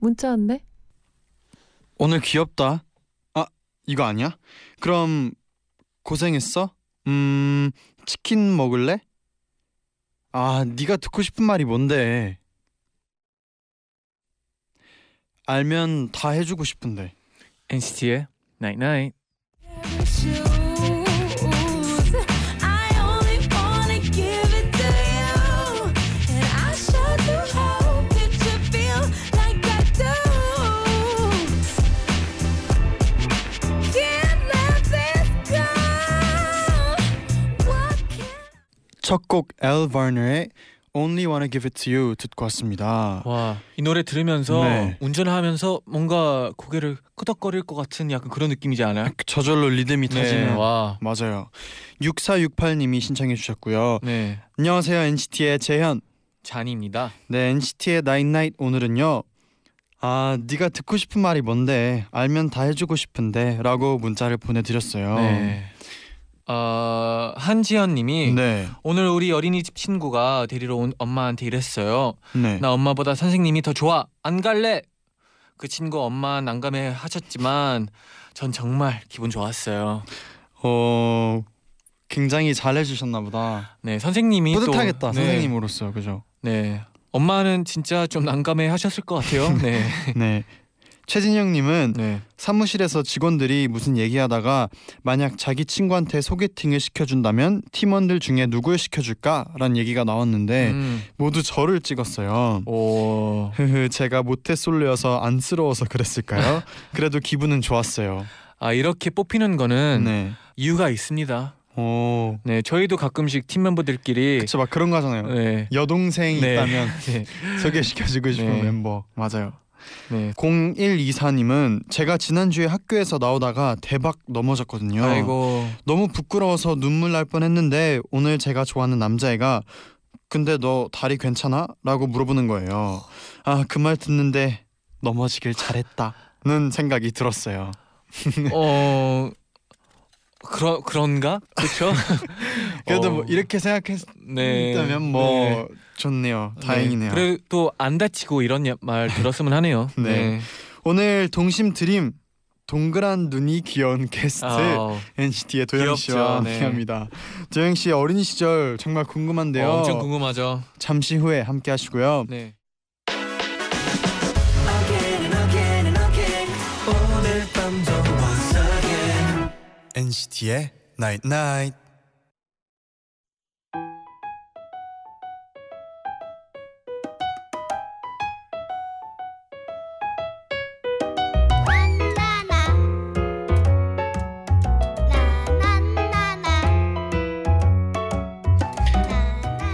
문자 왔네. 오늘 귀엽다. 아 이거 아니야? 그럼 고생했어? 음 치킨 먹을래? 아 네가 듣고 싶은 말이 뭔데? 알면 다 해주고 싶은데. NCT의 Night Night. 첫 곡 Elle Varner의 Only Wanna Give It To You 듣고 왔습니다. 와, 이 노래 들으면서 네. 운전을 하면서 뭔가 고개를 끄덕거릴 것 같은 약간 그런 느낌이지 않아요? 저절로 리듬이 네, 와. 맞아요. 6468님이 신청해 주셨고요. 네. 안녕하세요 NCT의 재현. 쟈니입니다. 네 NCT의 night night 오늘은요. 아 네가 듣고 싶은 말이 뭔데 알면 다 해주고 싶은데 라고 문자를 보내드렸어요. 네. 어, 한지연 님이 네. 오늘 우리 어린이집 친구가 데리러 온 엄마한테 이랬어요. 네. 나 엄마보다 선생님이 더 좋아. 안 갈래. 그 친구 엄마 난감해 하셨지만 전 정말 기분 좋았어요. 어 굉장히 잘해주셨나 보다. 네, 선생님이 또- 뿌듯하겠다 네, 선생님으로서 그죠. 네. 엄마는 진짜 좀 난감해 하셨을 것 같아요. 네. 네. 최진영님은 네. 사무실에서 직원들이 무슨 얘기하다가 만약 자기 친구한테 소개팅을 시켜준다면 팀원들 중에 누굴 시켜줄까라는 얘기가 나왔는데 음. 모두 저를 찍었어요. 오. 제가 모태솔로여서 안쓰러워서 그랬을까요? 그래도 기분은 좋았어요. 아, 이렇게 뽑히는 거는 네. 이유가 있습니다. 오. 네, 저희도 가끔씩 팀 멤버들끼리 그쵸 막 그런 거 하잖아요. 네. 여동생이 네. 있다면 네. 소개시켜주고 싶은 네. 멤버 맞아요. 네. 0124님은 제가 지난주에 학교에서 나오다가 대박 넘어졌거든요. 아이고. 너무 부끄러워서 눈물 날 뻔했는데 오늘 제가 좋아하는 남자애가 근데 너 다리 괜찮아? 라고 물어보는 거예요. 아 그 말 듣는데 넘어지길 잘했다는 생각이 들었어요. 어 그러 그런가? 그렇죠? 그래도 어, 뭐 이렇게 생각했다면 네. 뭐 네. 좋네요. 다행이네요. 네. 그래도 안 다치고 이런 야- 말 들었으면 하네요. 네. 오늘 동심 드림 동그란 눈이 귀여운 게스트 아, NCT의 도영 귀엽죠, 씨와 네. 함께합니다. 도영 씨 어린 시절 정말 궁금한데요. 어, 엄청 궁금하죠. 잠시 후에 함께하시고요. 네. NCT의 Night Night.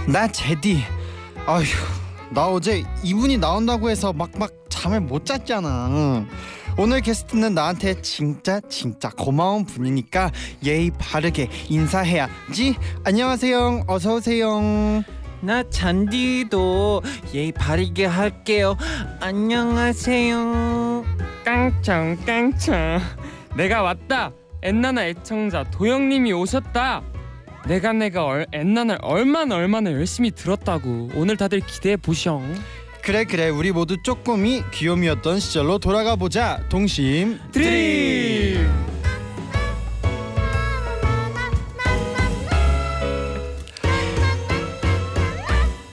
나 제디. 아휴, 나 어제 이분이 나온다고 해서 막 막 잠을 못 잤잖아. 오늘 게스트는 나한테 진짜 진짜 고마운 분이니까 예의 바르게 인사해야지. 안녕하세요. 어서 오세요. 나 잔디도 예의 바르게 할게요. 안녕하세요. 깡창 깡창 내가 왔다 엔나나 애청자 도영님이 오셨다 내가 내가 얼, 엔나나를 얼마나 얼마나 열심히 들었다고 오늘 다들 기대해 보셔 그래 그래 우리 모두 쪼꼬미 귀요미였던 시절로 돌아가 보자. 동심 드림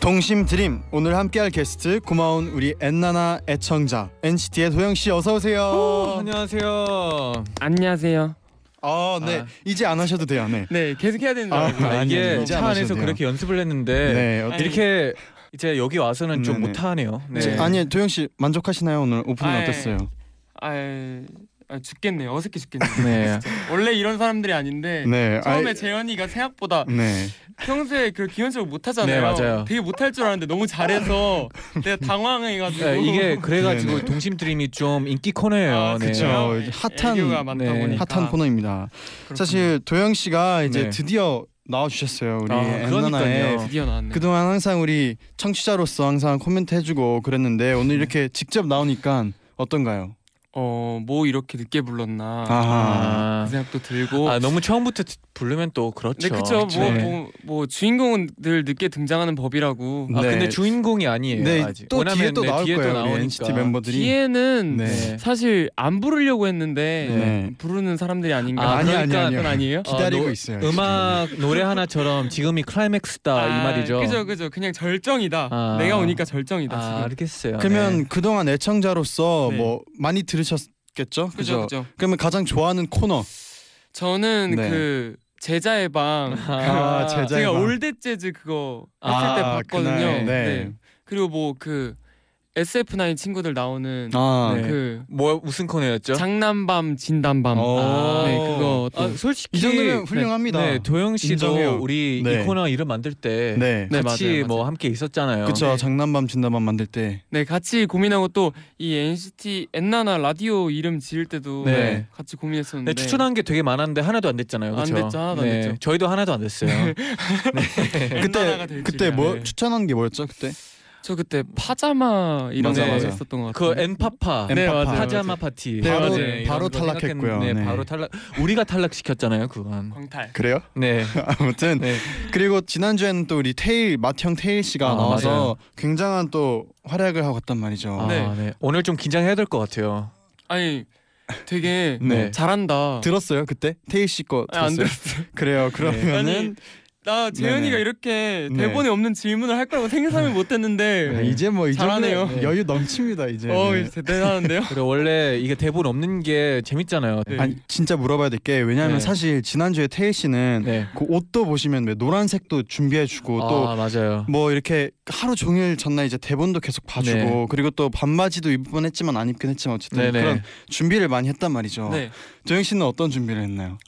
동심 드림 오늘 함께할 게스트 고마운 우리 엔나나 애청자 NCT의 도영 씨 어서 오세요. 안녕하세요. 안녕하세요 아, 네. 아. 이제 안 하셔도 돼요. 네. 네 계속 해야 되는 줄 아, 아, 이게 아니, 차 안에서 돼요. 그렇게 연습을 했는데 네. 어, 이렇게 이제 여기 와서는 좀 네네. 못하네요. 네. 아니 도영 씨 만족하시나요 오늘 오프닝 아이, 어땠어요? 아 아, 죽겠네 어색해 죽겠네. 네. 원래 이런 사람들이 아닌데 네. 처음에 아이, 재현이가 생각보다 네. 평소에 그 기본적으로 못하잖아요. 네, 맞아요. 되게 못할 줄 알았는데 너무 잘해서 내가 당황해가지고. 네, 이게 그래가지고 네네. 동심 드림이 좀 인기 코너예요. 아, 네. 네. 핫한- 네. 보니까 핫한 코너입니다. 그렇군요. 사실 도영 씨가 이제 네. 드디어 나와 주셨어요. 우리 아, 엔나나에 그러니까요. 드디어 나왔네. 그동안 항상 우리 청취자로서 항상 코멘트 해주고 그랬는데 오늘 이렇게 직접 나오니까 어떤가요? 어 뭐 이렇게 늦게 불렀나 아하. 그 생각도 들고. 아 너무 처음부터 드- 부르면 또 그렇죠. 네 그쵸. 뭐, 네. 뭐, 뭐 주인공은 늘 늦게 등장하는 법이라고 아 네. 근데 주인공이 아니에요. 네, 아직. 또 뒤에 또 네, 나올 뒤에 또 거예요. 우리. NCT 멤버들이. 뒤에는 네. 사실 안 부르려고 했는데 네. 부르는 사람들이 아닌가 아, 아니, 그러니까 아니, 아니요. 그건 아니에요? 기다리고 어, 노- 있어요. 음악 노래 하나처럼 지금이 클라이맥스다 이 아, 말이죠. 그죠 그죠 그냥 절정이다 아. 내가 오니까 절정이다 아 지금 알겠어요. 그러면 네. 그동안 애청자로서 네. 뭐 많이 들으 셨겠죠? 그죠 그죠 그러면 가장 좋아하는 코너. 저는 네. 그 제자의 방 아, 제자의 제가 방. 올드 재즈 그거 했을 아, 때 봤거든요. 그날, 네. 네. 그리고 뭐 그 SF9 친구들 나오는 아, 네. 그뭐 무슨 코너였죠? 장난밤 진단밤 오. 네 그거 또 아, 솔직히 이 정도면 훌륭합니다. 네, 도영 씨도 인정해요. 우리 네. 이 코너 이름 만들 때 네. 네, 같이 맞아요, 뭐 맞아요. 함께 있었잖아요. 그쵸 네. 장난밤 진단밤 만들 때 네 같이 고민하고 또 이 NCT 엔나나 라디오 이름 지을 때도 네. 같이 고민했었는데 네, 추천한 게 되게 많았는데 하나도 안 됐잖아요. 안 그쵸? 됐죠, 하나도 안 네, 됐죠. 저희도 하나도 안 됐어요. 그때 그때. 뭐 네. 추천한 게 뭐였죠 그때? 저 그때 파자마 이런 맞아, 거 맞아. 했었던 것그 같아요. 엔파파, 네, 엔파파. 맞아요, 파자마. 파티. 바로- 맞아요. 이런 바로 거 탈락했고요. 생각했는데 네. 바로 탈락. 우리가 탈락시켰잖아요, 그건. 광탈. 그래요? 네. 아무튼 네. 그리고 지난주에는 또 우리 테일 맏형 테일 씨가 아, 나와서 맞아요. 굉장한 또 활약을 하고 갔단 말이죠. 아, 네. 네. 오늘 좀 긴장해야 될 것 같아요. 아니 되게 네. 잘한다. 들었어요 그때 테일 씨거 아니, 안 들었어요? 들었어요. 그래요. 그러면은 아니, 나 재현이가 네네. 이렇게 네. 대본에 없는 질문을 할 거라고 생각을 못했는데 네, 이제 뭐 이제 잘하네요. 여유 넘칩니다 이제. 어 네. 대단한데요? 그리고 원래 이게 대본 없는 게 재밌잖아요. 네. 아니 진짜 물어봐야 될 게 왜냐하면 네. 사실 지난주에 테일 씨는 네. 그 옷도 보시면 왜 노란색도 준비해주고 또 아, 맞아요. 뭐 이렇게 하루 종일 전날 이제 대본도 계속 봐주고 네. 그리고 또 반바지도 입을 뻔했지만 안 입긴 했지만 어쨌든 네네. 그런 준비를 많이 했단 말이죠. 네. 도영 씨는 어떤 준비를 했나요?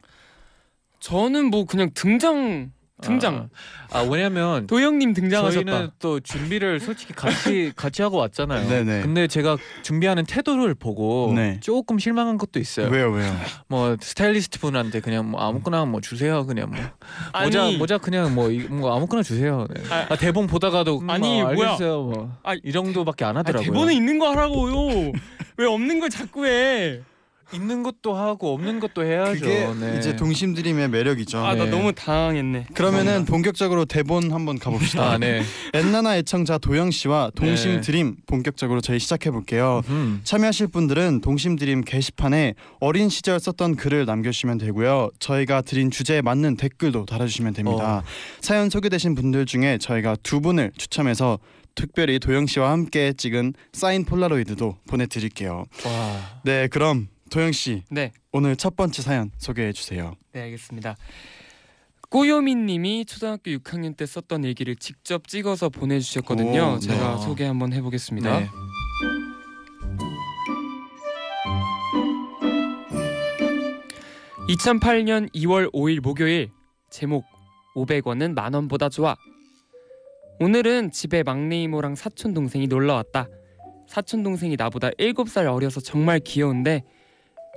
저는 뭐 그냥 등장 등장 아, 아, 왜냐면 도영님 등장하셨다. 저희는 또 준비를 솔직히 같이 같이 하고 왔잖아요. 네네. 근데 제가 준비하는 태도를 보고 네. 조금 실망한 것도 있어요. 왜요 왜요? 뭐 스타일리스트 분한테 그냥 뭐 아무거나 뭐 주세요. 그냥 뭐 아니 모자 모자 그냥 뭐, 이- 뭐 아무거나 주세요. 네. 아, 아, 대본 보다가도 음, 아니, 아, 뭐야. 알겠어요. 뭐. 아, 이 정도밖에 안 아, 하더라고요. 대본에 있는 거 하라고요. 왜 없는 걸 자꾸 해? 있는 것도 하고 없는 것도 해야죠. 그게 네. 이제 동심드림의 매력이죠. 아 나 네. 너무 당황했네. 그러면은 본격적으로 대본 한번 가봅시다. 아 네. 엔나나 애청자 도영 씨와 동심 네. 드림 본격적으로 저희 시작해 볼게요. 음. 참여하실 분들은 동심 드림 게시판에 어린 시절 썼던 글을 남겨주시면 되고요. 저희가 드린 주제에 맞는 댓글도 달아주시면 됩니다. 어. 사연 소개되신 분들 중에 저희가 두 분을 추첨해서 특별히 도영 씨와 함께 찍은 사인 폴라로이드도 보내드릴게요. 와. 네, 그럼 도영 씨 네. 오늘 첫 번째 사연 소개해 주세요. 네 알겠습니다. 꼬요미님이 초등학교 6학년 때 썼던 얘기를 직접 찍어서 보내주셨거든요. 오, 제가 네. 소개 한번 해보겠습니다. 네. 2008년 2월 5일 목요일 제목 500원은 만 원보다 좋아. 오늘은 집에 막내 이모랑 사촌 동생이 놀러 왔다. 사촌 동생이 나보다 7살 어려서 정말 귀여운데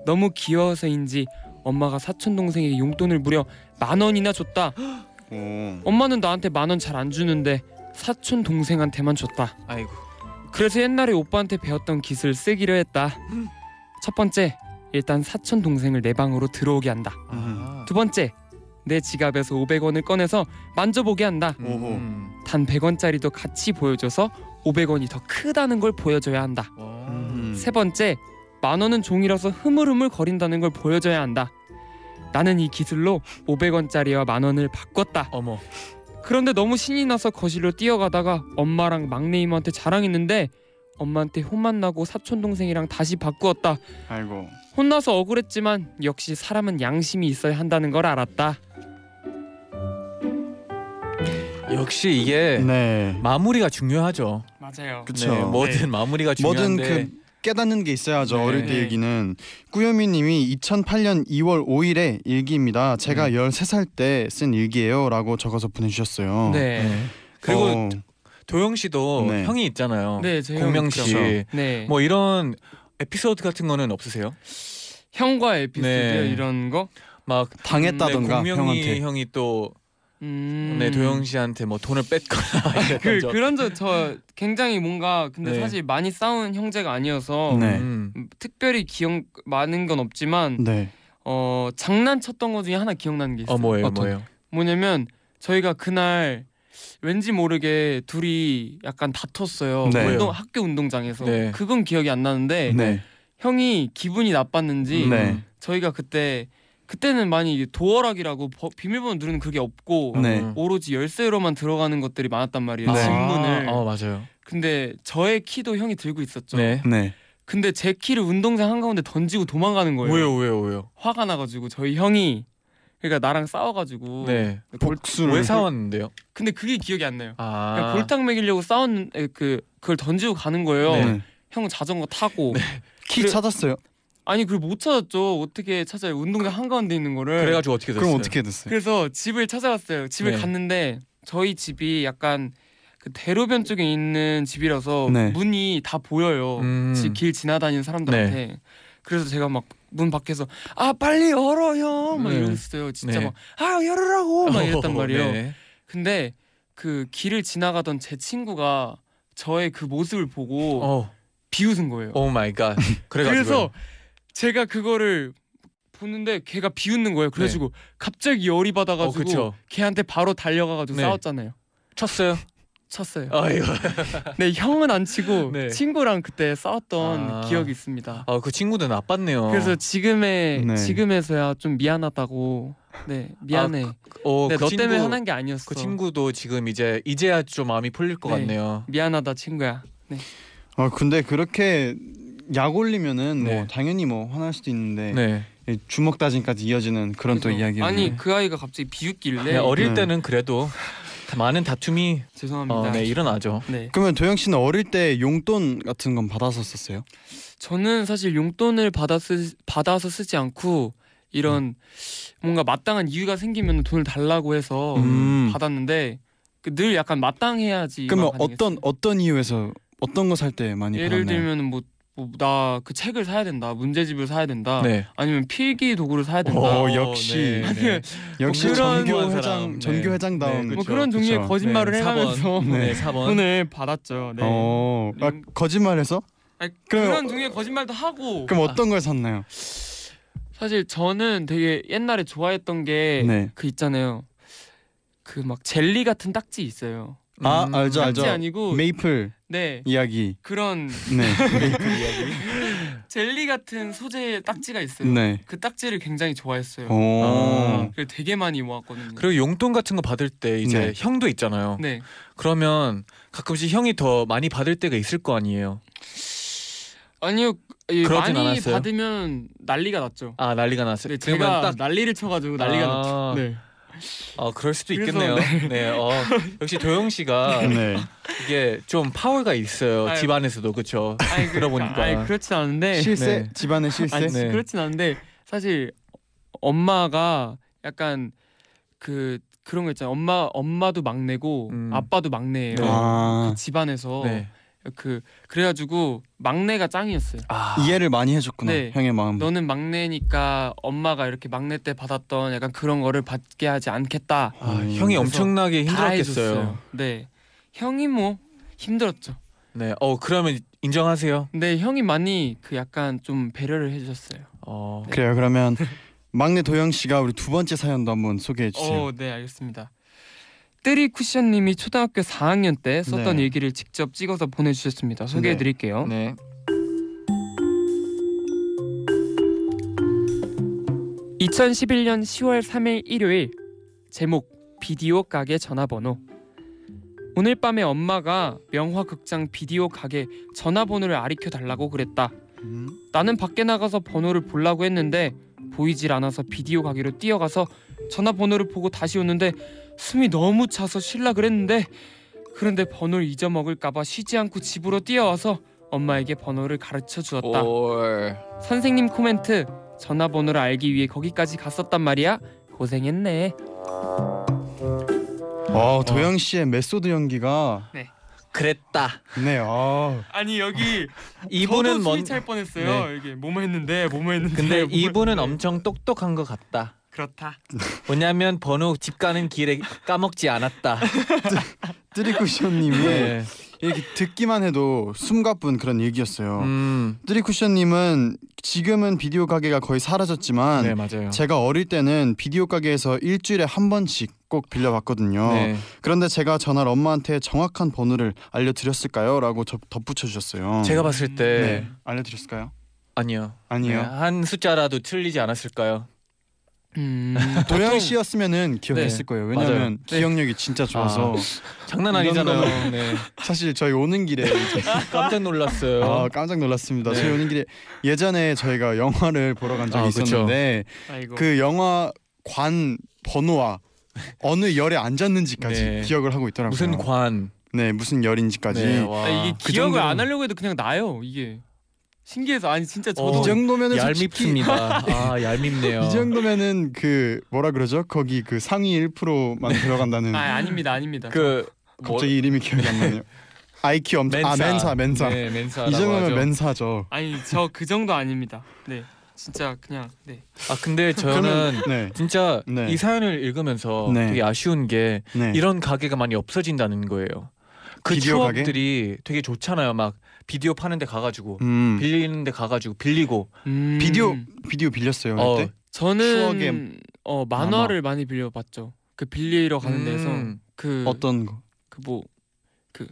너무 귀여워서인지 엄마가 사촌 동생에게 용돈을 무려 만 원이나 줬다. 오. 엄마는 나한테 만 원 잘 안 주는데 사촌 동생한테만 줬다. 아이고. 그래서 옛날에 오빠한테 배웠던 기술 쓰기로 했다. 첫 번째, 일단 사촌 동생을 내 방으로 들어오게 한다. 아. 두 번째, 내 지갑에서 500원을 꺼내서 만져보게 한다. 음. 단 100원짜리도 같이 보여줘서 500원이 더 크다는 걸 보여줘야 한다. 와. 음. 세 번째, 만 원은 종이라서 흐물흐물 거린다는 걸 보여줘야 한다. 나는 이 기술로 500원짜리와 만 원을 바꿨다. 어머. 그런데 너무 신이 나서 거실로 뛰어가다가 엄마랑 막내 이모한테 자랑했는데 엄마한테 혼만 나고 사촌 동생이랑 다시 바꾸었다. 아이고. 혼나서 억울했지만 역시 사람은 양심이 있어야 한다는 걸 알았다. 역시 이게 네. 마무리가 중요하죠. 맞아요. 그쵸. 네, 뭐든 마무리가 뭐든 중요한데 그 깨닫는 게 있어야죠. 네. 어릴 때 네. 일기는 꾸요미님이 2008년 2월 5일에 일기입니다. 제가 네. 13살 때 쓴 일기예요 라고 적어서 보내주셨어요. 네. 네. 그리고 어, 도영 씨도 네. 형이 있잖아요. 네, 제 공명 형 씨. 있죠. 네. 뭐 이런 에피소드 같은 거는 없으세요? 형과 에피소드 네. 이런 거? 막 당했다던가 네, 공명이 형한테. 형이 또 음. 네, 도영 씨한테 뭐 돈을 뺐거나 그. 그런 적 저 굉장히 뭔가 근데 네. 사실 많이 싸운 형제가 아니어서 네. 음. 음, 특별히 기억 많은 건 없지만 네. 어 장난쳤던 것 중에 하나 기억나는 게 있어요. 어 뭐예요, 어떤- 뭐예요? 뭐냐면 저희가 그날 왠지 모르게 둘이 약간 다퉜어요. 네. 운동 학교 운동장에서 네. 그건 기억이 안 나는데 네. 형이 기분이 나빴는지 네. 저희가 그때 그때는 많이 도어락이라고 버- 비밀번호 누르는 그게 없고 네. 음. 오로지 열쇠로만 들어가는 것들이 많았단 말이에요. 네. 집문을. 아, 어 맞아요. 근데 저의 키도 형이 들고 있었죠. 네. 네. 근데 제 키를 운동장 한가운데 던지고 도망가는 거예요. 왜요, 왜요, 왜요? 화가 나가지고 저희 형이 그러니까 나랑 싸워가지고 네. 골- 복수를 왜 사왔는데요? 근데 그게 기억이 안 나요. 아. 그냥 골탕 먹이려고 싸운 에, 그 그걸 던지고 가는 거예요. 네. 네. 형 자전거 타고 키 그래- 찾았어요. 아니 그걸 못 찾았죠. 어떻게 찾아요? 운동장 한가운데 있는 거를. 그래가지고 어떻게 됐어요? 그럼 어떻게 됐어요? 그래서 집을 찾아갔어요. 집을 네. 갔는데 저희 집이 약간 그 대로변 쪽에 있는 집이라서 네. 문이 다 보여요. 음. 지- 길 지나다니는 사람들한테. 그래서 제가 막 문 밖에서 아 빨리 열어 형 막 네. 이러고 있어요. 진짜 네. 막 아 열으라고 막 이랬단 말이에요. 네. 근데 그 길을 지나가던 제 친구가 저의 그 모습을 보고 어, 비웃은 거예요. Oh my God. 그래가지고 그래서 제가 그거를 보는데 걔가 비웃는 거예요. 그래가지고 갑자기 열이 어, 받아가지고 그쵸. 걔한테 바로 달려가가지고 네. 싸웠잖아요. 쳤어요. 쳤어요. 아이고. 네 형은 안 치고 네. 친구랑 그때 싸웠던 아. 기억이 있습니다. 아, 그 친구도 나빴네요. 그래서 지금의 네. 지금에서야 좀 미안하다고. 네 미안해. 어, 네, 그 너 친구, 때문에 화난 게 아니었어. 그 친구도 지금 이제 이제야 좀 마음이 풀릴 것 네. 같네요. 미안하다 친구야. 아 근데 그렇게 약 올리면은 네. 뭐 당연히 뭐 화날 수도 있는데 네. 이 주먹 다짐까지 이어지는 그런 또 그래서 이야기예요. 아니 그 아이가 갑자기 비웃길래 네, 어릴 네. 때는 그래도 많은 다툼이 죄송합니다. 어, 네, 일어나죠. 네. 그러면 도영 씨는 어릴 때 용돈 같은 건 받았었어요? 저는 사실 용돈을 받아 쓰, 받아서 쓰지 않고 이런 뭔가 마땅한 이유가 생기면 돈을 달라고 해서 음. 받았는데 그늘 약간 마땅해야지. 그러면 막 어떤 가능했어요. 어떤 이유에서 어떤 거 살 때 많이 예를 받았나요? 들면 뭐 나 그 책을 사야 된다, 문제집을 사야 된다, 네. 아니면 필기 도구를 사야 된다. 어, 역시. 네, 네. 역시 그런 전교 사람. 회장 네. 전교 회장다운 네, 뭐 그쵸, 그런 종류의 그쵸. 거짓말을 네, 해가면서 네, 4번. 돈을 받았죠. 네. 어, 아, 용- 거짓말해서? 아니, 그럼- 그런 종류의 거짓말도 하고. 그럼 어떤 걸 샀나요? 사실 저는 되게 옛날에 좋아했던 게그 네. 있잖아요. 그 막 젤리 같은 딱지 있어요. 아 음, 알죠 알죠. 아니고 메이플 네 이야기. 그런 네. 젤리 같은 소재의 딱지가 있어요. 네. 그 딱지를 굉장히 좋아했어요. 오. 아. 그래서 되게 많이 모았거든요. 그리고 용돈 같은 거 받을 때 이제 네. 형도 있잖아요. 네 그러면 가끔씩 형이 더 많이 받을 때가 있을 거 아니에요. 아니요 이 그러진 많이 않았어요? 받으면 난리가 났죠. 아 난리가 났어요. 네, 그러면 제가 딱 난리를 쳐가지고 난리가 아. 났죠. 네. 아 그럴 수도 있겠네요. 네. 어, 역시 도영 씨가 네. 이게 좀 파워가 있어요. 아유. 집안에서도 그렇죠. 아니 그- 들어보니까. 아니 그렇진 않은데 실세 네. 집안의 실세. 아니 네. 그렇진 않은데 사실 엄마가 약간 그 그런 거 있잖아요. 엄마 엄마도 막내고 음. 아빠도 막내예요. 네. 아 집안에서 네. 그 그래가지고 막내가 짱이었어요. 아 이해를 많이 해줬구나 네. 형의 마음. 너는 막내니까 엄마가 이렇게 막내 때 받았던 약간 그런 거를 받게 하지 않겠다. 아, 음, 형이 엄청나게 다 힘들었겠어요. 네, 형이 뭐 힘들었죠. 네. 어 그러면 인정하세요. 근데 형이 많이 그 약간 좀 배려를 해주셨어요. 어. 네. 그래요. 그러면 막내 도영 씨가 우리 두 번째 사연도 한번 소개해 주세요. 어, 네 알겠습니다. 뜨리 쿠션님이 초등학교 4학년 때 썼던 네. 일기를 직접 찍어서 보내주셨습니다. 소개해드릴게요. 네. 2011년 10월 3일 일요일 제목 비디오 가게 전화번호 오늘 밤에 엄마가 명화 극장 비디오 가게 전화번호를 아리켜 달라고 그랬다. 음. 나는 밖에 나가서 번호를 보려고 했는데 보이질 않아서 비디오 가게로 뛰어가서 전화번호를 보고 다시 오는데 숨이 너무 차서 쉴라 그랬는데 그런데 번호를 잊어먹을까봐 쉬지 않고 집으로 뛰어와서 엄마에게 번호를 가르쳐 주었다. 올. 선생님 코멘트 전화번호를 알기 위해 거기까지 갔었단 말이야. 고생했네. 어 도영 씨의 메소드 연기가 그랬다. 네. 어. 아니 여기 이분은 뭔찰 뻔했어요. 이게 뭐뭐 했는데 뭐뭐 했는데. 근데 뭐뭐 이분은 했는데. 엄청 똑똑한 것 같다. 그렇다. 왜냐면 번호 집 가는 길에 까먹지 않았다. 뜨리쿠션님이 네. 이렇게 듣기만 해도 숨가쁜 그런 얘기였어요. 음. 뜨리쿠션님은 지금은 비디오 가게가 거의 사라졌지만 네 맞아요. 제가 어릴 때는 비디오 가게에서 일주일에 한 번씩 꼭 빌려봤거든요. 네. 그런데 제가 전화를 엄마한테 정확한 번호를 알려드렸을까요? 라고 접, 덧붙여 주셨어요. 제가 봤을 때 네. 알려드렸을까요? 아니요. 아니요. 네, 한 숫자라도 틀리지 않았을까요? 음. 도영 씨였으면은 기억했을 네. 거예요. 왜냐면 맞아요. 기억력이 진짜 좋아서 장난 이런 아니잖아요. 네. 사실 저희 오는 길에 깜짝 놀랐어요. 아 깜짝 놀랐습니다. 네. 저희 오는 길에 예전에 저희가 영화를 보러 간 적이 아. 있었는데. 그 영화 관 번호와 어느 열에 앉았는지까지 네. 기억을 하고 있더라고요. 무슨 관? 네 무슨 열인지까지 네, 와. 아, 이게 그 기억을 정도는- 안 하려고 해도 그냥 나요. 이게 신기해서 아니 진짜 저도 어, 이 정도면은 얄밉습니다. 아 얄밉네요. 이 정도면은 그 뭐라 그러죠? 거기 그 상위 1%만 들어간다는 아 아닙니다 아닙니다. 그 뭐, 갑자기 이름이 기억이 안 나네요. 아이키 엄청 아 멘사 멘사 네, 멘사. 이 정도면 멘사죠. 아니 저 그 정도 아닙니다. 네 진짜 그냥 네. 아 근데 저는 그러면 네, 진짜 네. 이 사연을 읽으면서 네. 되게 아쉬운 게 네. 이런 가게가 많이 없어진다는 거예요. 그 비디오 가게? 추억들이 되게 좋잖아요. 막 비디오 파는 데 가가지고 음, 빌리는 데 가가지고 빌리고 음, 비디오 비디오 빌렸어요 어, 그때. 저는 추억의 어 만화를 많이 빌려봤죠. 그 빌리러 가는 데서 음. 그 어떤 거? 그 뭐 그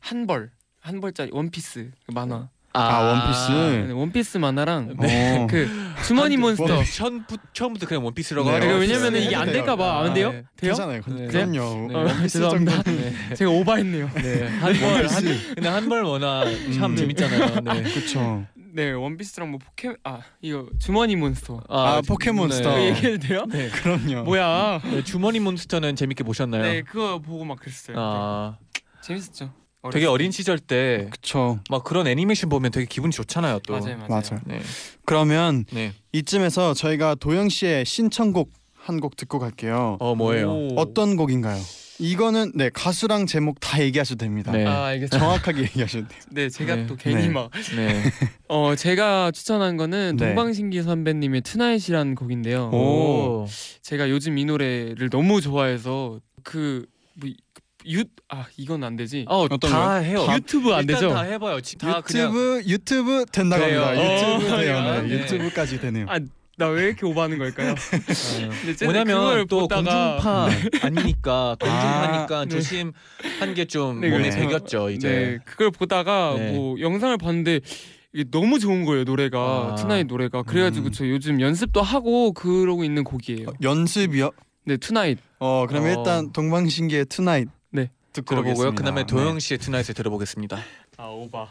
한벌 한 벌짜리 원피스 그 만화. 아, 원피스. 네, 원피스 만화랑 어. 그 주머니 몬스터. 원- 처음부, 처음부터 그냥 원피스라고 네, 거 왜냐면은 이게 안. 될까 봐. 안 돼요? 네. 돼요? 괜찮아요. 네. 그럼요. 네. 어, 원피스 죄송합니다. 정도는 네. 제가 오바했네요. 네. 한벌 한, 근데 한벌 원화 참 음. 재밌잖아요. 네. 그렇죠. 네 원피스랑 뭐 포켓 아 이거 주머니 몬스터. 아, 포켓몬스터. 그 네. 얘기해도 돼요? 네. 그럼요. 뭐야? 네, 주머니 몬스터는 재밌게 보셨나요? 네 그거 보고 막 그랬어요. 아, 네. 재밌었죠. 되게 어린 시절 때 막 그렇죠. 그런 애니메이션 보면 되게 기분 좋잖아요. 때. 또. 맞아요 맞아요. 맞아요. 네. 그러면 네. 이쯤에서 저희가 도영 씨의 신청곡 한 곡 듣고 갈게요. 어 뭐예요? 오. 어떤 곡인가요? 이거는 네 가수랑 제목 다 얘기하셔도 됩니다. 네. 아 알겠죠. 정확하게 얘기하셔도 돼요. 네 제가 네. 또 괜히 네. 막 네. 어 제가 추천한 거는 네. 동방신기 선배님의 Tonight이라는 곡인데요. 오. 제가 요즘 이 노래를 너무 좋아해서 그, 그 뭐 유아 이건 안 되지. 어, 어떤 다 거요? 해요. 유튜브 안 일단 되죠? 다 해봐요. 지- 다 그냥 유튜브 유튜브 된다고 돼요. 합니다. 어, 유튜브 돼요. 네, 네. 유튜브까지 되네요. 아 나 왜 이렇게 오버하는 걸까요? 근데 쟤는 뭐냐면 그걸 또 보다가 공중파 아니니까 공중파니까 네. 조심한 게 좀 네, 몸에 그래서- 배겼죠 이제. 네 그걸 보다가 네. 뭐 영상을 봤는데 이게 너무 좋은 거예요 노래가 아. Tonight 노래가 그래가지고 음. 저 요즘 연습도 하고 그러고 있는 곡이에요. 어, 연습이요? 네 Tonight 어 그럼 어. 일단 동방신기의 Tonight 네. 듣고 들어보고요. 그다음에 네. 도영 씨의 Tonight을 들어보겠습니다. 아 오바.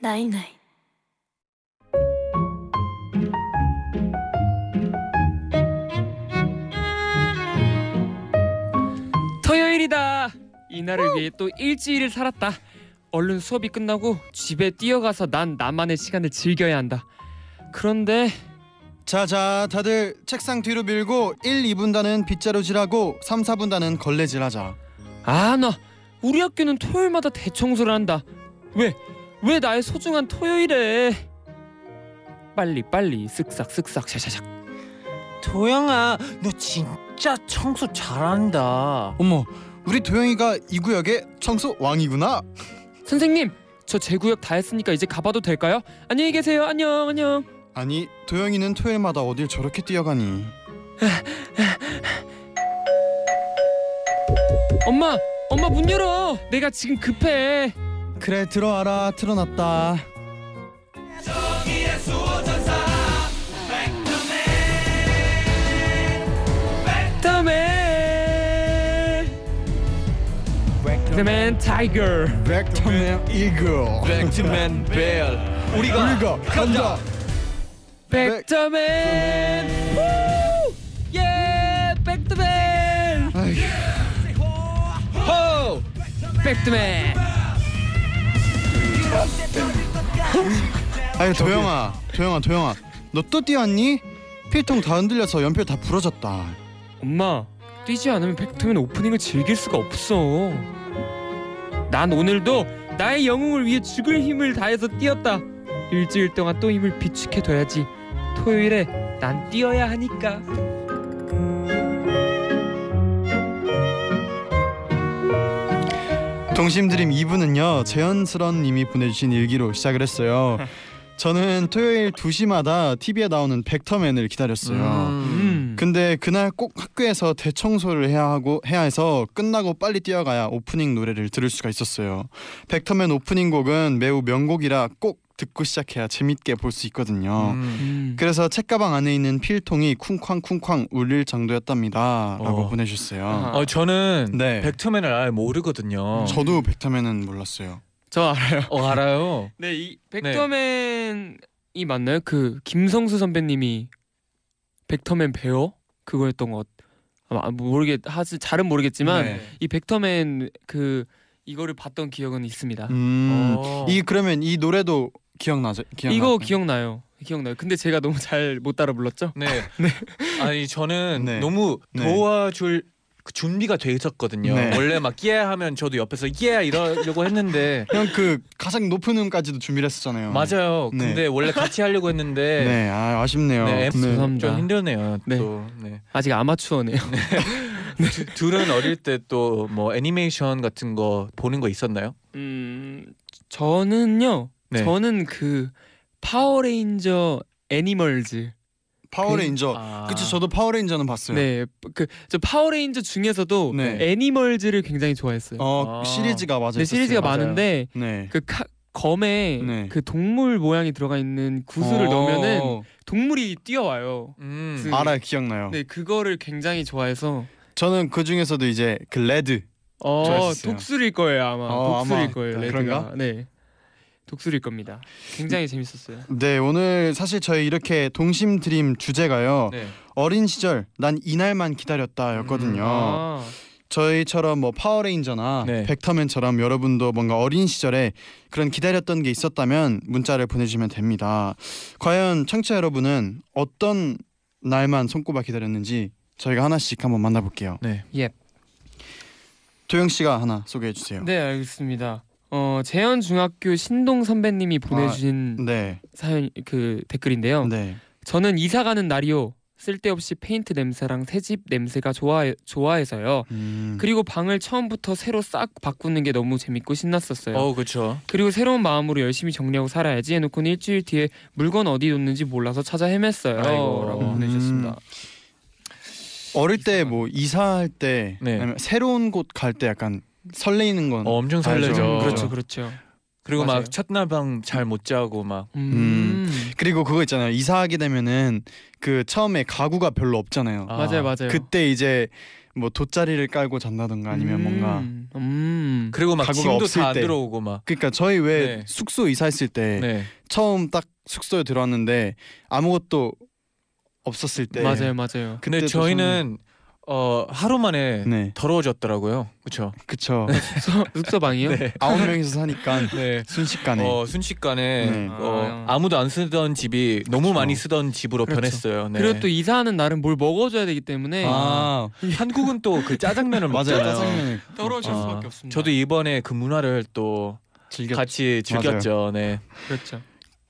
night night 토요일이다. 이날을 위해 또 일주일을 살았다. 얼른 수업이 끝나고 집에 뛰어가서 난 나만의 시간을 즐겨야 한다. 그런데 자자 다들 책상 뒤로 밀고 1, 2분단은 빗자루질하고 3, 4분단은 걸레질하자. 아 나 우리 학교는 토요일마다 대청소를 한다. 왜? 왜 나의 소중한 토요일에? 빨리 빨리 쓱싹 쓱싹 샤샤샥. 도영아, 너 진짜 청소 잘한다. 어머 우리 도영이가 이 구역의 청소 왕이구나. 선생님 저 제 구역 다 했으니까 이제 가봐도 될까요? 안녕히 계세요. 안녕 안녕. 아니 도영이는 토요일마다 어딜 저렇게 뛰어가니? 엄마 엄마 문 열어. 내가 지금 급해. 그래 들어와라 틀어놨다. 백터맨 백터맨 타이거 백터맨 이글. 백트맨 벨 우리가 우리가 간다. 백터맨 후! 예 백터맨 호! 백터맨 아니 도영아, 도영아, 도영아, 너 또 뛰었니? 필통 다 흔들려서 연필 다 부러졌다. 엄마 뛰지 않으면 백터맨 오프닝을 즐길 수가 없어. 난 오늘도 나의 영웅을 위해 죽을 힘을 다해서 뛰었다. 일주일 동안 또 힘을 비축해둬야지. 토요일에 난 뛰어야 하니까 동심드림 2부는요 재현스런 님이 보내주신 일기로 시작을 했어요. 저는 토요일 2시마다 TV에 나오는 백터맨을 기다렸어요. 음. 근데 그날 꼭 학교에서 대청소를 해야 하고 해야 해서 끝나고 빨리 뛰어가야 오프닝 노래를 들을 수가 있었어요. 백터맨 오프닝 곡은 매우 명곡이라 꼭 듣고 시작해야 재밌게 볼 수 있거든요. 음. 음. 그래서 책가방 안에 있는 필통이 쿵쾅쿵쾅 울릴 정도였답니다라고 어. 보내주셨어요. 어 저는 네. 백트맨을 아예 모르거든요. 저도 백터맨은 몰랐어요. 저 알아요 어 알아요. 네, 이 백터맨이 맞나요? 그 김성수 선배님이 백터맨 배어 그거였던 것 아마 모르겠 하지 잘은 모르겠지만 네. 이 백터맨 그 이거를 봤던 기억은 있습니다. 음, 어. 이 그러면 이 노래도 기억나죠? 기억나? 이거 기억나요. 기억나요. 근데 제가 너무 잘 못 따라 불렀죠? 네. 아니 저는 네. 너무 네. 도와줄 그 준비가 돼 있었거든요. 네. 원래 막 예 하면 저도 옆에서 예 이러려고 했는데 형그 가장 높은 음까지도 준비를 했었잖아요. 맞아요. 네. 근데 원래 같이 하려고 했는데 네, 아 아쉽네요. 네, 죄송합니다. 좀 힘드네요. 네. 또 네. 아직 아마추어네요. 두- 둘은 어릴 때 또 뭐 애니메이션 같은 거 보는 거 있었나요? 음 저는요. 네. 저는 그 파워레인저 애니멀즈. 파워레인저. 아. 그쵸, 저도 파워레인저는 봤어요. 네. 그 저 파워레인저 중에서도 네. 애니멀즈를 굉장히 좋아했어요. 어 아. 시리즈가 맞아요. 네, 시리즈가 맞아요. 많은데 네. 그 카, 검에 네. 그 동물 모양이 들어가 있는 구슬을 어, 넣으면은 동물이 뛰어와요. 음. 그- 알아요, 기억나요. 네, 그거를 굉장히 좋아해서 저는 그 중에서도 이제 그 red. 어. 독수리일 거예요 아마 어, 독수리일 아마 거예요 red가 그런가? 네 독수리일 겁니다 굉장히 재밌었어요 네, 오늘 사실 저희 이렇게 동심 DREAM 주제가요. 네. 어린 시절 난 이날만 기다렸다였거든요. 아, 저희처럼 뭐 파워레인저나 네. 벡터맨처럼 여러분도 뭔가 어린 시절에 그런 기다렸던 게 있었다면 문자를 보내주시면 됩니다. 과연 청취자 여러분은 어떤 날만 손꼽아 기다렸는지 저희가 하나씩 한번 만나볼게요. 네. 예. 도영 씨가 하나 소개해 주세요. 네 알겠습니다 어 재현 중학교 신동 선배님이 보내주신 네, 사연 그 댓글인데요 네. 저는 이사 가는 날이요 쓸데없이 페인트 냄새랑 새집 냄새가 좋아 좋아해서요 음, 그리고 방을 처음부터 새로 싹 바꾸는 게 너무 재밌고 신났었어요 어 그렇죠. 그리고 새로운 마음으로 열심히 정리하고 살아야지 해놓고는 일주일 뒤에 물건 어디 뒀는지 몰라서 찾아 헤맸어요. 아이고. 라고 음. 보내주셨습니다. 어릴 때 뭐 이사할 때 네. 새로운 곳 갈 때 약간 설레이는 건 어, 엄청. 설레죠. 그렇죠, 그렇죠. 그리고 맞아요. 막 첫날 밤 잘 못 자고 막 음. 그리고 그거 있잖아요. 이사하게 되면은 그 처음에 가구가 별로 없잖아요. 아. 맞아요, 맞아요. 그때 이제 뭐 돗자리를 깔고 잔다던가 아니면 뭔가 음. 음. 그리고 막 가구가 짐도 없을 다안 때. 들어오고 막 그러니까 저희 왜 네. 숙소 이사했을 때 네. 처음 딱 숙소에 들어왔는데 아무것도 없었을 때 맞아요, 맞아요. 근데 저희는 어 하루 만에 네 더러워졌더라고요. 그렇죠. 그쵸 숙소, 숙소 방이요? 네. 아홉 명이서 사니까 네. 순식간에 어 순식간에 네. 어, 아. 아무도 안 쓰던 집이 너무 그렇죠. 많이 쓰던 집으로 그렇죠. 변했어요. 네. 그리고 또 이사하는 날은 뭘 먹어줘야 되기 때문에 아 한국은 또 그 짜장면을 맞아요 먹잖아요. 짜장면을 떨어질 아, 수밖에 없습니다. 저도 이번에 그 문화를 또 즐겼 같이 즐겼죠. 네. 그렇죠.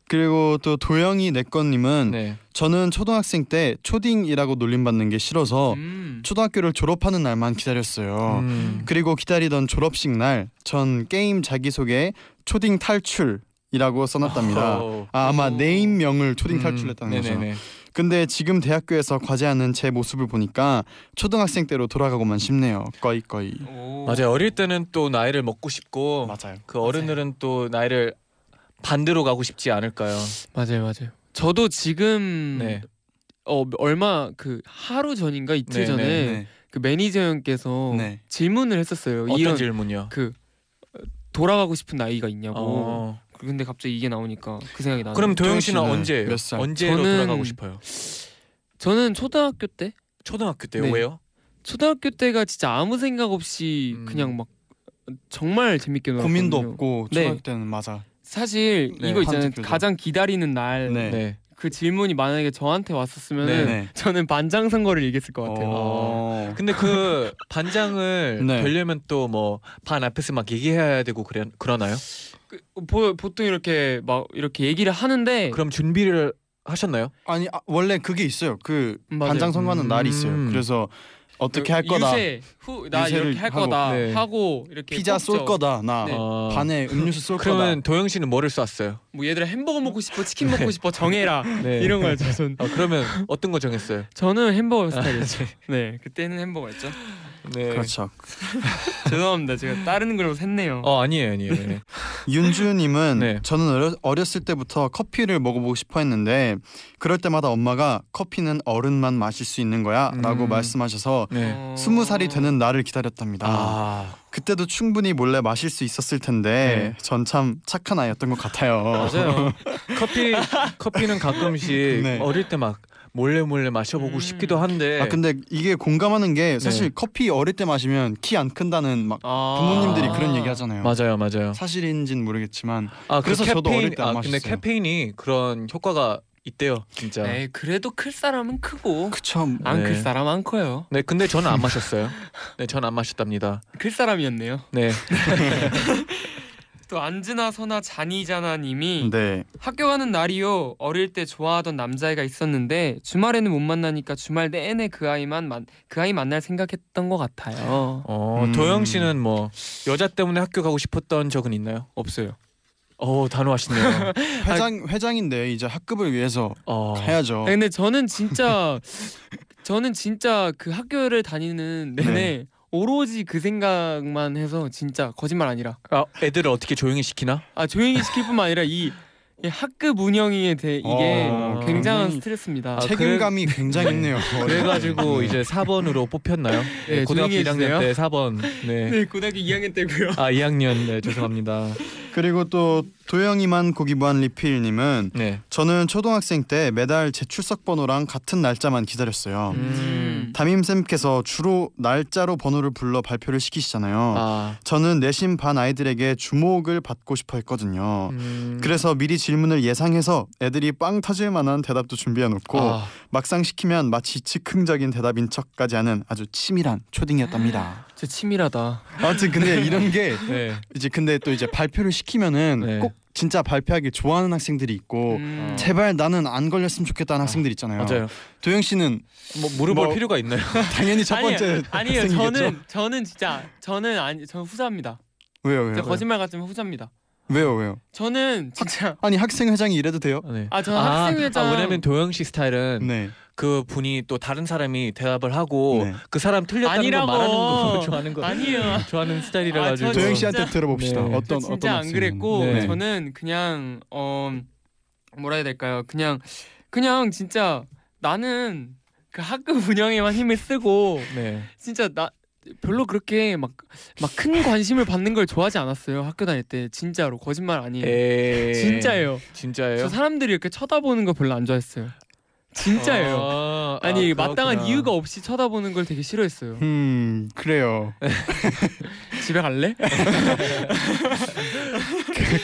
그리고 또 도영이 내꺼님은 네. 저는 초등학생 때 초딩이라고 놀림받는 게 싫어서 음. 초등학교를 졸업하는 날만 기다렸어요. 음. 그리고 기다리던 졸업식 날 전 게임 자기소개에 초딩 탈출 이라고 써놨답니다. 어. 아, 아마 오. 네임명을 초딩 음, 탈출했다는 거죠. 네네네. 근데 지금 대학교에서 과제하는 제 모습을 보니까 초등학생 때로 돌아가고만 싶네요. 꺼이 꺼이. 오. 맞아요. 어릴 때는 또 나이를 먹고 싶고 맞아요. 그 어른들은 또 나이를 반대로 가고 싶지 않을까요? 맞아요, 맞아요. 저도 지금 네. 어 얼마 그 하루 전인가 이틀 네, 전에 네. 그 매니저 형께서 네. 질문을 했었어요. 어떤 이런 질문이요? 그 어, 돌아가고 싶은 나이가 있냐고. 어. 근데 갑자기 이게 나오니까 그 생각이 나네요. 그럼 도영 씨는 언제예요? 몇 살? 언제로 저는- 돌아가고 싶어요? 저는 초등학교 때 초등학교 때요. 네. 왜요? 초등학교 때가 진짜 아무 생각 없이 음. 그냥 막 정말 재밌게 놀았거든요. 고민도 없고 네. 초등학교 때는 맞아. 사실 네, 이거 있잖아요. 가장 기다리는 날그 네. 네. 질문이 만약에 저한테 왔었으면 네, 은 네. 저는 반장 선거를 이겼을 것 같아요. 어. 근데 그 반장을 네. 되려면 또 뭐 반 앞에서 막 얘기해야 되고 그래 그러나요? 그, 보, 보통 이렇게 막 이렇게 얘기를 하는데 그럼 준비를 하셨나요? 아니 아, 원래 그게 있어요. 그 맞아요. 반장 선거하는 음. 날이 있어요. 그래서 어떻게 할 거다. 유세 후나 유세를 이렇게 할 하고, 거다 네. 하고 이렇게 피자 쏠 뽑죠. 거다. 나 네. 어. 반에 음료수 쏠 거다. 그러면 도영 씨는 뭐를 쐈어요? 뭐 얘들아 햄버거 먹고 싶어 치킨 먹고 싶어 정해라 네. 이런 거였죠. 전 어, 그러면 어떤 거 정했어요? 저는 햄버거 스타일이었죠. 네 그때는 햄버거였죠. 네. 그렇죠. 죄송합니다. 제가 다른 걸로 샜네요. 어 아니에요 아니에요. 네. 윤주님은 네. 저는 어렸을 때부터 커피를 먹어보고 싶어했는데 그럴 때마다 엄마가 커피는 어른만 마실 수 있는 거야라고 음. 말씀하셔서 네. 어. 스무 살이 되는 날을 기다렸답니다. 아 그때도 충분히 몰래 마실 수 있었을 텐데 전 참 착한 아이였던 것 같아요. 맞아요. 커피 커피는 가끔씩 네. 어릴 때 막 몰래 몰래 마셔보고 음. 싶기도 한데. 아 근데 이게 공감하는 게 사실 네. 커피 어릴 때 마시면 키 안 큰다는 막 아. 부모님들이 그런 얘기 하잖아요. 맞아요 맞아요. 사실인지는 모르겠지만 아 그래서 그 저도 캐페인, 어릴 때 안 아 근데 마셨어요. 캐페인이 그런 효과가 있대요 진짜. 네. 네 그래도 클 사람은 크고 그쵸. 안 클 네. 사람 안 커요. 근데 저는 안 마셨어요. 네 저는 안 마셨답니다. 클 사람이었네요. 네. 또 안즈나 서나 잔이잖아님이 네. 학교 가는 날이요. 어릴 때 좋아하던 남자애가 있었는데 주말에는 못 만나니까 주말 내내 그 아이만 만, 그 아이 만날 생각했던 것 같아요. 어 음. 도영 씨는 뭐 여자 때문에 학교 가고 싶었던 적은 있나요? 없어요. 어 단호하시네요. 회장 회장인데 이제 학급을 위해서 어. 해야죠. 아, 근데 저는 진짜 저는 진짜 그 학교를 다니는 내내 오로지 그 생각만 해서 진짜 거짓말 아니라 아, 애들을 어떻게 조용히 시키나? 아 조용히 시킬 뿐만 아니라 이, 이 학급 운영에 대해 이게 어, 굉장한 굉장히 스트레스입니다. 아, 책임감이 굉장히 있네요. 그래가지고 네. 이제 4번으로 뽑혔나요? 네, 고등학교 조용히 1학년 해주세요. 때 4번. 네. 네 고등학교 2학년 때고요. 아 2학년 네 죄송합니다. 그리고 또 도영이만 고기 무한 리필님은 네. 저는 초등학생 때 매달 제 출석 번호랑 같은 날짜만 기다렸어요. 음. 담임 쌤께서 주로 날짜로 번호를 불러 발표를 시키시잖아요. 아 저는 내신 반 아이들에게 주목을 받고 싶어 했거든요. 음. 그래서 미리 질문을 예상해서 애들이 빵 터질 만한 대답도 준비해 놓고 아, 막상 시키면 마치 즉흥적인 대답인 척까지 하는 아주 치밀한 초딩이었답니다. 진짜 치밀하다. 아무튼 근데 이런 게 네. 이제 근데 또 이제 발표를 시키면은 네. 꼭 진짜 발표하기 좋아하는 학생들이 있고 음. 제발 나는 안 걸렸으면 좋겠다는 학생들 있잖아요. 맞아요. 도영 씨는 뭐 물어볼 뭐- 필요가 있나요? 당연히 첫 번째 아니에요. 아니에요. 학생이겠죠? 저는 저는 진짜 저는 아니 저는 후자입니다. 왜요 왜요? 거짓말 같지만 후자입니다. 왜요 왜요? 저는 진짜 아니 학생 회장이 이래도 돼요? 네. 아 저는 학생 회장 아, 왜냐면 도영 씨 스타일은 네. 그 분이 또 다른 사람이 대답을 하고 네. 그 사람 틀렸다는 아니라고. 거 말하는 거 좋아하는 거 아니에요. 좋아하는 스타일이라 아, 가지고 저 도영 진짜- 씨한테 들어봅시다. 네. 어떤 진짜 어떤 안. 그랬고 네. 저는 그냥 어 뭐라 해야 될까요? 그냥 그냥 진짜 나는 그 학급 운영에만 힘을 쓰고 네. 진짜 나 별로 그렇게 막 막 큰 관심을 받는 걸 좋아하지 않았어요 학교 다닐 때 진짜로 거짓말 아니에요 에이. 진짜예요 진짜예요? 저 사람들이 이렇게 쳐다보는 거 별로 안 좋아했어요 진짜예요 아, 아니 아, 마땅한 그렇구나. 이유가 없이 쳐다보는 걸 되게 싫어했어요 음 그래요. 집에 갈래?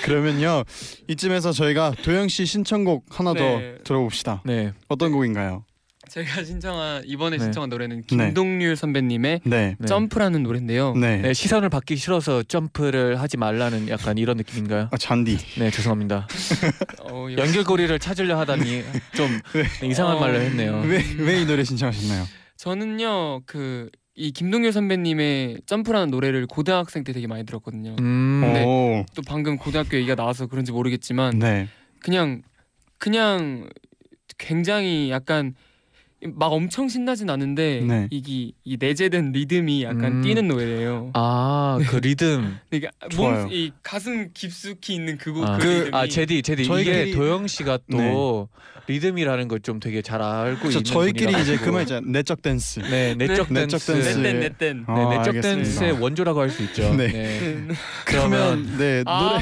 그러면요 이쯤에서 저희가 도영 씨 신청곡 하나 네. 더 들어봅시다. 네. 어떤 곡인가요? 제가 신청한 이번에 네. 신청한 노래는 김동률 선배님의 네. 네. 점프라는 노래인데요. 네. 네, 시선을 받기 싫어서 점프를 하지 말라는 약간 이런 느낌인가요? 아 잔디. 네, 죄송합니다. 어, 연결고리를 찾으려 하다니 좀 이상한 어, 말로 했네요. 왜 왜 이 노래 신청하셨나요? 저는요 그 이 김동률 선배님의 점프라는 노래를 고등학생 때 되게 많이 들었거든요. 음, 네. 오. 또 방금 고등학교 얘기가 나와서 그런지 모르겠지만 네. 그냥 그냥 굉장히 약간 막 엄청 신나진 않은데 네. 이게 이 내재된 리듬이 약간 음. 뛰는 노래예요. 아, 그 리듬. 그러니까 좋아요. 몸, 이 가슴 깊숙이 있는 그곳 아, 그, 리듬이 아 제디 제디 저희끼리- 이게 도영 씨가 또 리듬이라는 걸 좀 되게 잘 알고 저 있는 저희끼리 이제. 그말 있잖아요. 내적 댄스. 네 내적 네, 댄스. 내댄 내댄. 네 아, 내적. 댄스의 원조라고 할 수 있죠. 네. 네. 그러면 네 아,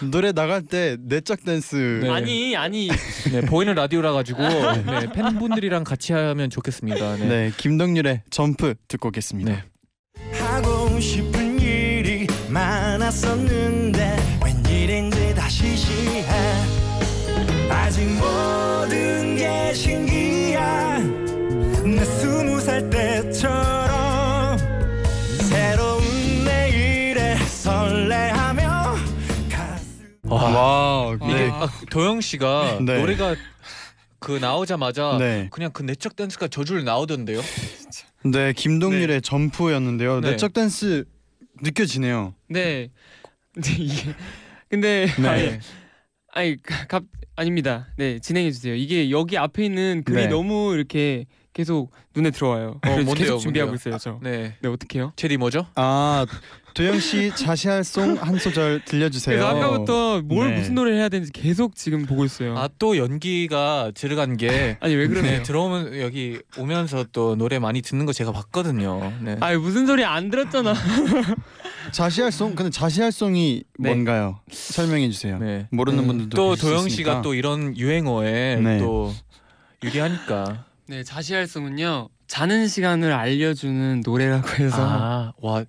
노래 노래 나갈 때 내적 댄스. 네. 아니 아니 네, 보이는 라디오라 가지고 네, 팬분들이랑 같이 하면 좋겠습니다. 네. 네. 김동률의 점프 듣고 오겠습니다. 네. 하고 싶은 일이 많았었는데 아직 모든 게 신기한 내 스무 살 때처럼 새로운 내일에 설레하며 가슴 와. 이게 이게 아, 도영 씨가 네. 노래가 그 나오자마자 네. 그냥 그 내적 댄스가 저줄 나오던데요. 네 김동률의 점프였는데요. 네. 내적 댄스 느껴지네요. 네. 근데 이게 근데 네. 아니, 아니 갑 아닙니다. 네 진행해 주세요. 이게 여기 앞에 있는 글이 네. 너무 이렇게 계속 눈에 들어와요. 그래서 뭔데요, 계속 준비하고 뭔데요? 있어요. 저. 네. 네 어떡해요? 제디 뭐죠? 아 도영 씨 자시할 송 한 소절 들려주세요. 그래서 아까부터 뭘 네. 무슨 노래를 해야 되는지 계속 지금 보고 있어요. 아 또 연기가 들어간 게 아니 왜 그러세요? 네, 들어오면 여기 오면서 또 노래 많이 듣는 거 제가 봤거든요. 네. 아니 무슨 소리 안 들었잖아. 자시할 송 근데 자시할 송이 네. 뭔가요? 설명해 주세요. 네. 모르는 음, 분들도 또 도영. 씨가 또 이런 유행어에 네. 또 유리하니까. 네 자시할송은요 자는 시간을 알려주는 노래라고 해서 아, 와,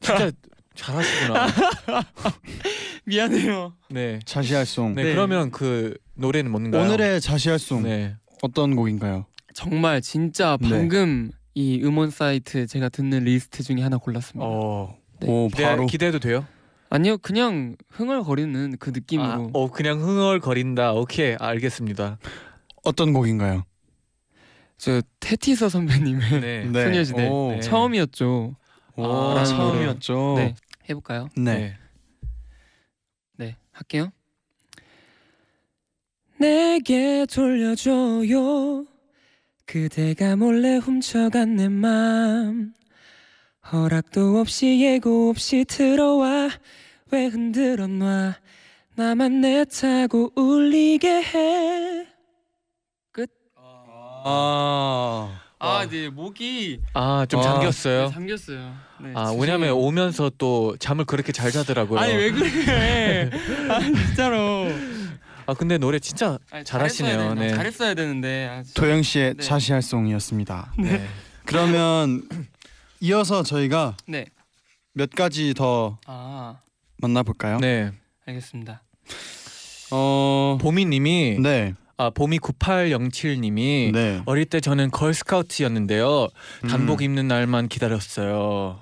진짜 잘하시구나. 미안해요. 네. 자시할 송 네, 네. 그러면 그 노래는 뭔가요? 오늘의 자시할 송 네. 어떤 곡인가요? 정말 진짜 네. 방금 이 음원 사이트 제가 듣는 리스트 중에 하나 골랐습니다. 어. 네. 오 기대, 바로 기대해도 돼요? 아니요 그냥 흥얼거리는 그 느낌으로 아, 어, 그냥 흥얼거린다. 오케이, 알겠습니다. 어떤 곡인가요? 저 테티서 선배님의 네. 네. 소녀시대 오. 네. 처음이었죠. 오, 아, 처음이었죠. 네 해볼까요? 네. 네 할게요. 내게 돌려줘요. 그대가 몰래 훔쳐간 내 맘. 허락도 없이 예고 없이 들어와 왜 흔들어 놔 나만 내 타고 울리게 해. 아. 아, 네 목이 아, 좀 아. 잠겼어요. 잠겼어요. 네, 아, 죄송해요. 왜냐면 오면서 또 잠을 그렇게 잘 자더라고요. 아니 왜 그래? 아 진짜로. 아, 근데 노래 진짜 아니, 잘하시네요. 네. 잘했어야 되는데. 아, 진짜. 도영 씨의 네. 자시할 송이었습니다. 네. 그러면 이어서 저희가 네. 몇 가지 더 아 만나볼까요? 네. 알겠습니다. 어. 보미 님이 네. 아, 보미 9807 님이 네. 어릴 때 저는 걸스카우트였는데요. 단복 음. 입는 날만 기다렸어요.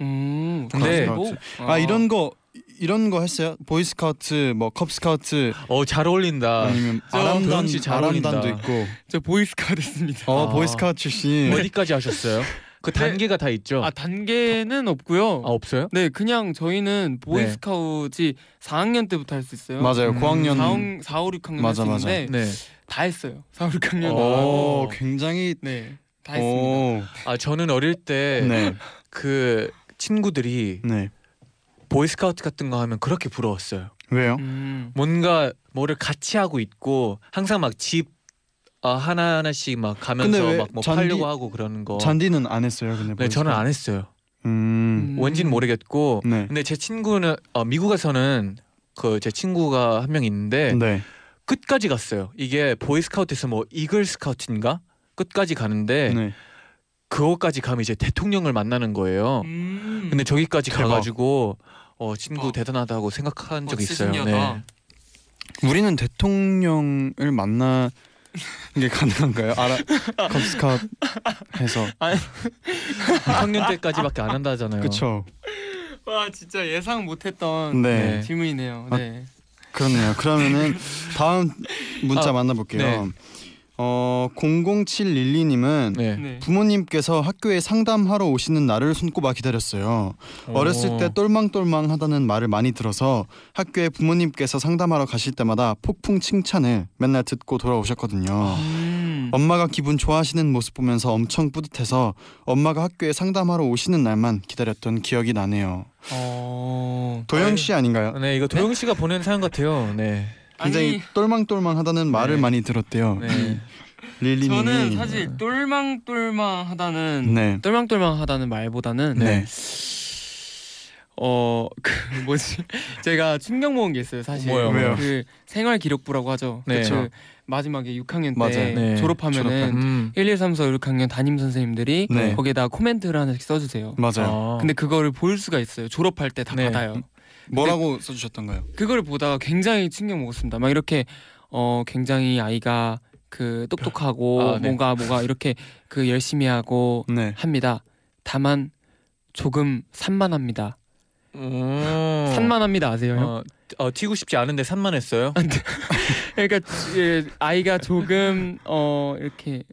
음. 근데- 그래가지고? 아 이런 거 이런 거 했어요? 보이스카우트, 뭐 컵스카우트 어, 잘 어울린다. 아니면 저 아람단 도영 씨잘 아람단도 어울린다. 있고. 저 보이스카우트 됐습니다. 어 아. 보이스카우트 출신. 어디까지 하셨어요? 그 네. 단계가 다 있죠? 아 단계는 없고요. 아, 없어요? 네, 그냥 저희는 보이스카우트 4학년 때부터 할 수 있어요. 맞아요. 음. 9학년. 4, 5, 4, 5, 6학년 맞아, 할수 있는데 네. 다 했어요. 4, 5, 6학년. 오, 어. 굉장히 네, 다 했습니다. 오. 아, 저는 어릴 때그 네. 친구들이 네. 보이스카우트 같은 거 하면 그렇게 부러웠어요. 왜요? 음. 뭔가 뭐를 같이 하고 있고 항상 막 집 아, 하나 하나씩 막 가면서 왜막뭐 잔디- 팔려고 하고 그러는 거. 잔디는 안 했어요, 근데. 네, 저는 안 했어요. 음. 음. 왠지는 모르겠고. 네. 근데 제 친구는 어, 미국에서는 그 제 친구가 한 명 있는데 네. 끝까지 갔어요. 이게 보이스카우트에서 뭐 이글 스카우트인가 끝까지 가는데 네. 그거까지 가면 이제 대통령을 만나는 거예요. 음. 근데 저기까지 대박. 가가지고 어 친구 어. 대단하다고 생각한 적이 멋지신 있어요. 네. 여자. 우리는 대통령을 만나 이게 가능한가요? 알아 컵스캅 해서 6학년 때까지밖에 안 한다잖아요. 그쵸 와 진짜 예상 못했던 네. 네. 질문이네요. 아, 네. 그렇네요. 그러면은 다음 문자 아, 만나볼게요. 네. 어 00712님은 네. 네. 부모님께서 학교에 상담하러 오시는 날을 손꼽아 기다렸어요. 어렸을 때 똘망똘망하다는 말을 많이 들어서 학교에 부모님께서 상담하러 가실 때마다 폭풍 칭찬을 맨날 듣고 돌아오셨거든요. 음. 엄마가 기분 좋아하시는 모습 보면서 엄청 뿌듯해서 엄마가 학교에 상담하러 오시는 날만 기다렸던 기억이 나네요. 어. 도영 씨 아닌가요? 네 이거 도영 씨가 보낸 사연 같아요. 네. 굉장히 아니, 똘망똘망하다는 말을 네. 많이 들었대요. 네. 릴리님이 저는 사실 똘망똘망하다는 네. 똘망똘망하다는 말보다는 네. 어 그 뭐지 제가 충격 먹은 게 있어요 사실 뭐요? 왜요? 그 생활 기록부라고 하죠 네. 그 마지막에 6학년 때 맞아요. 네. 졸업하면은 음. 1, 2, 3, 4, 6학년 담임 선생님들이 네. 거기에다 코멘트를 하나씩 써주세요 맞아요. 아. 근데 그거를 볼 수가 있어요 졸업할 때다 네. 받아요 뭐라고 써주셨던가요? 그거를 보다가 굉장히 충격 먹었습니다 막 이렇게 어 굉장히 아이가 그 똑똑하고 아, 네. 뭔가 뭐가 이렇게 그 열심히 하고 네. 합니다 다만 조금 산만합니다 음. 산만합니다 아세요 형? 어, 어, 튀고 싶지 않은데 산만했어요. 그러니까 예, 아이가 조금 어 이렇게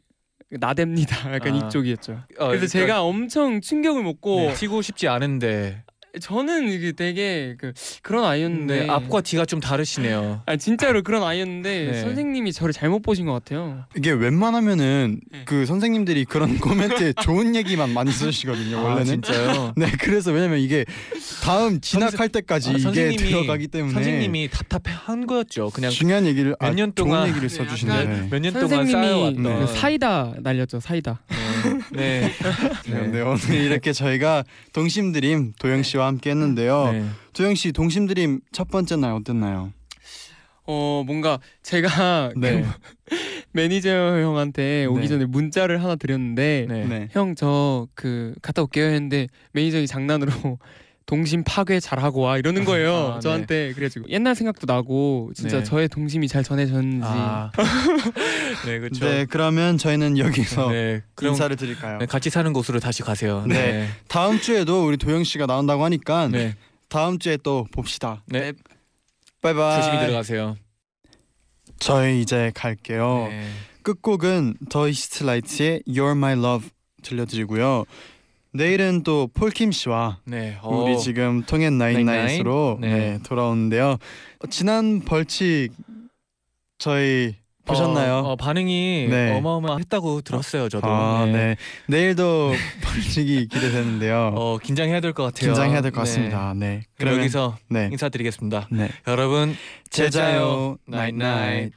나댑니다. 약간 아. 이쪽이었죠. 어, 그래서 그러니까, 제가 엄청 충격을 먹고 네, 튀고 싶지 않은데 저는 이게 되게 그 그런 아이였는데 네, 앞과 뒤가 좀 다르시네요. 아 진짜로 그런 아이였는데 네. 선생님이 저를 잘못 보신 것 같아요. 이게 웬만하면은 네. 그 선생님들이 그런 코멘트에 좋은 얘기만 많이 쓰시거든요. 아, 원래는. 진짜요. 네, 그래서 왜냐면 이게 다음 진학할 때까지 아, 이게 들어가기 때문에 선생님이 답답한 거였죠. 그냥 중요한 얘기를 몇 아, 년 동안- 좋은 얘기를 네, 써주시네. 몇년 동안 선생님이 쌓여왔던 네. 그 사이다 날렸죠 사이다. 네. 네. 네. 네, 오늘 이렇게 저희가 동심 DREAM 도영 씨와 함께 했는데요. 네. 도영 씨 동심 DREAM 첫 번째 날 어땠나요? 어 뭔가 제가 네. 그 매니저 형한테 오기 네. 전에 문자를 하나 드렸는데 네. 네. 형저 그 갔다 올게요 했는데 매니저 형이 장난으로 동심 파괴 잘하고 와 이러는 거예요 아, 저한테 그래가지고 옛날 생각도 나고 진짜 네. 저의 동심이 잘 전해졌는지 아. 네, 그렇죠. 네, 그러면 저희는 여기서 네. 그럼 인사를 드릴까요? 네, 같이 사는 곳으로 다시 가세요. 네. 다음 주에도 우리 도영 씨가 나온다고 하니까 네. 다음 주에 또 봅시다. 네. bye bye. 조심히 들어가세요. 저희 이제 갈게요. 네. 끝곡은 The East Light의 You're My Love 들려드리고요. 내일은 또 폴킴 씨와 네. 우리 어, 지금 통엔 나인나잇으로 네. 네, 돌아오는데요. 어, 지난 벌칙 저희 보셨나요? 어, 어, 반응이 네. 어마어마했다고 들었어요, 저도. 아, 네. 내일도 벌칙이 기대되는데요. 어, 긴장해야 될 것 같아요. 긴장해야 될것 네. 같습니다. 네. 그럼 여기서 네. 인사드리겠습니다. 네. 여러분 제자요 나잇나잇.